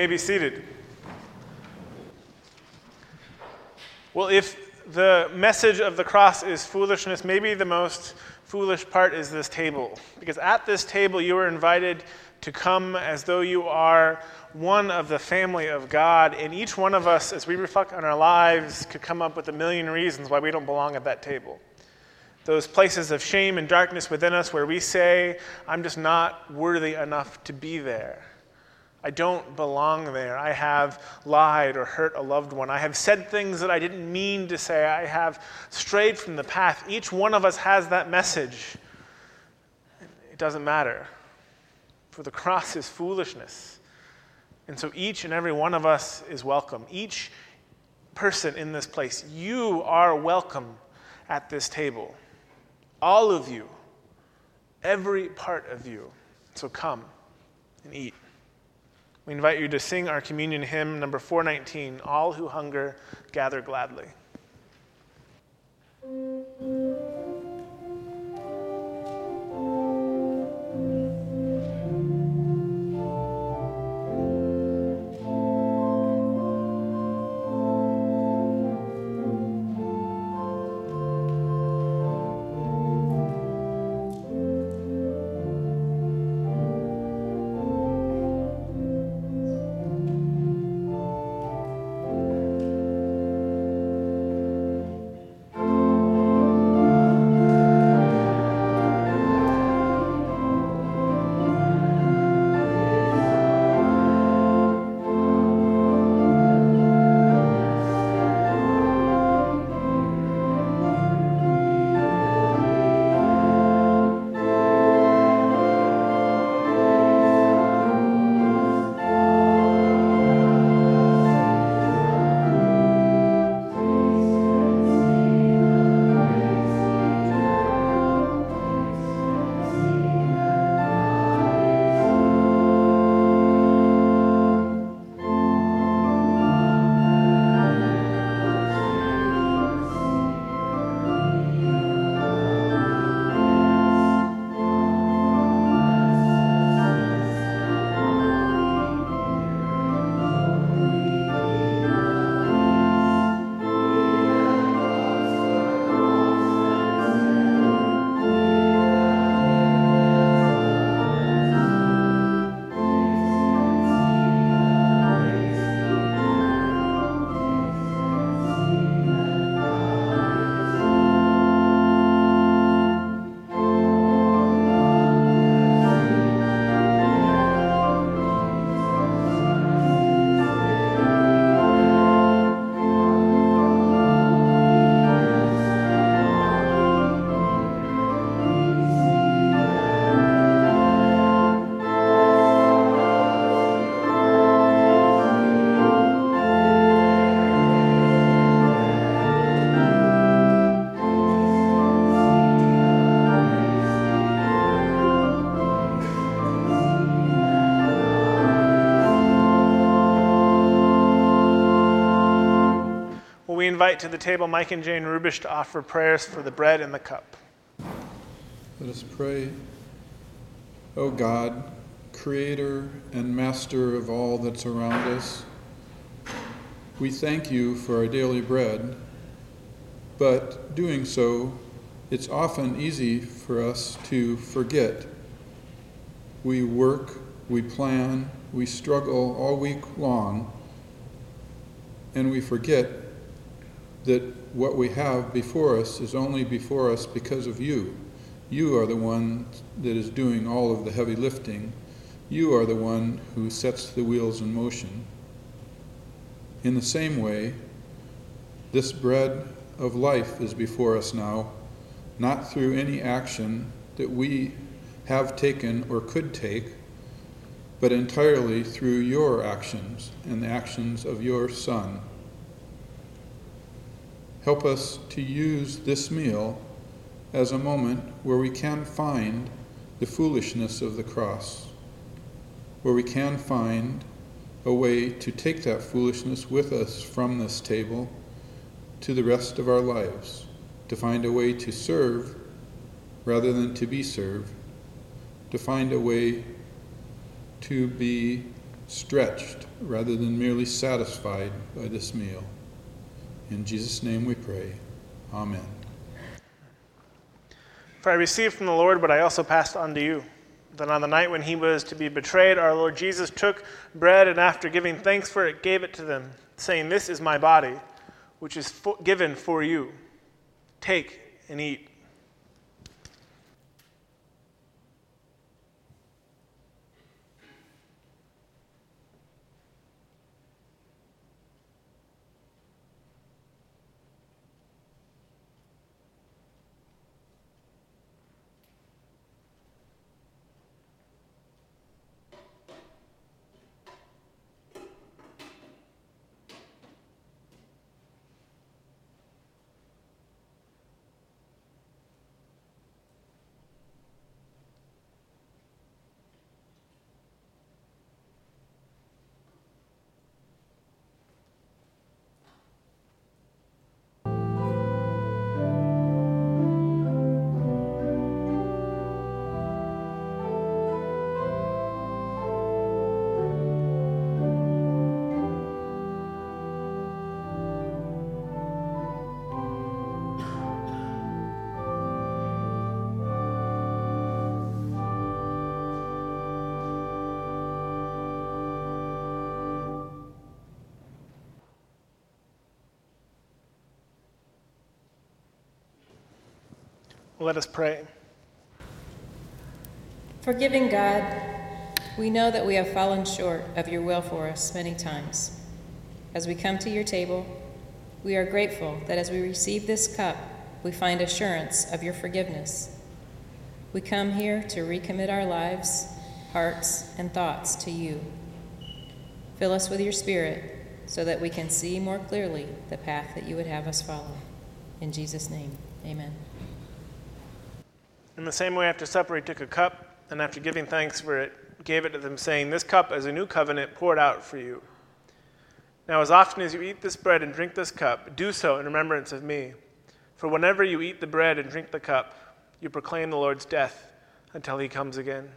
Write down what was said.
may be seated. Well, if the message of the cross is foolishness, maybe the most foolish part is this table. Because at this table, you are invited to come as though you are one of the family of God. And each one of us, as we reflect on our lives, could come up with a million reasons why we don't belong at that table. Those places of shame and darkness within us where we say, I'm just not worthy enough to be there. I don't belong there. I have lied or hurt a loved one. I have said things that I didn't mean to say. I have strayed from the path. Each one of us has that message. It doesn't matter, for the cross is foolishness. And so each and every one of us is welcome. Each person in this place, you are welcome at this table. All of you, every part of you. So come and eat. We invite you to sing our communion hymn number 419 All Who Hunger, Gather Gladly. Invite to the table Mike and Jane Rubish to offer prayers for the bread and the cup. Let us pray. O oh God, creator and master of all that's around us, we thank you for our daily bread, but doing so, it's often easy for us to forget. We work, we plan, we struggle all week long, and we forget that what we have before us is only before us because of you. You are the one that is doing all of the heavy lifting. You are the one who sets the wheels in motion. In the same way, this bread of life is before us now, not through any action that we have taken or could take, but entirely through your actions and the actions of your Son. Help us to use this meal as a moment where we can find the foolishness of the cross, where we can find a way to take that foolishness with us from this table to the rest of our lives, to find a way to serve rather than to be served, to find a way to be stretched rather than merely satisfied by this meal. In Jesus' name we pray. Amen. For I received from the Lord what I also passed on to you. That on the night when he was to be betrayed, our Lord Jesus took bread and after giving thanks for it, gave it to them, saying, This is my body, which is for, given for you. Take and eat. Let us pray. Forgiving God, we know that we have fallen short of your will for us many times. As we come to your table, we are grateful that as we receive this cup, we find assurance of your forgiveness. We come here to recommit our lives, hearts, and thoughts to you. Fill us with your Spirit so that we can see more clearly the path that you would have us follow. In Jesus' name, amen. In the same way, after supper, he took a cup, and after giving thanks for it, gave it to them, saying, This cup is a new covenant poured out for you. Now, as often as you eat this bread and drink this cup, do so in remembrance of me. For whenever you eat the bread and drink the cup, you proclaim the Lord's death until he comes again.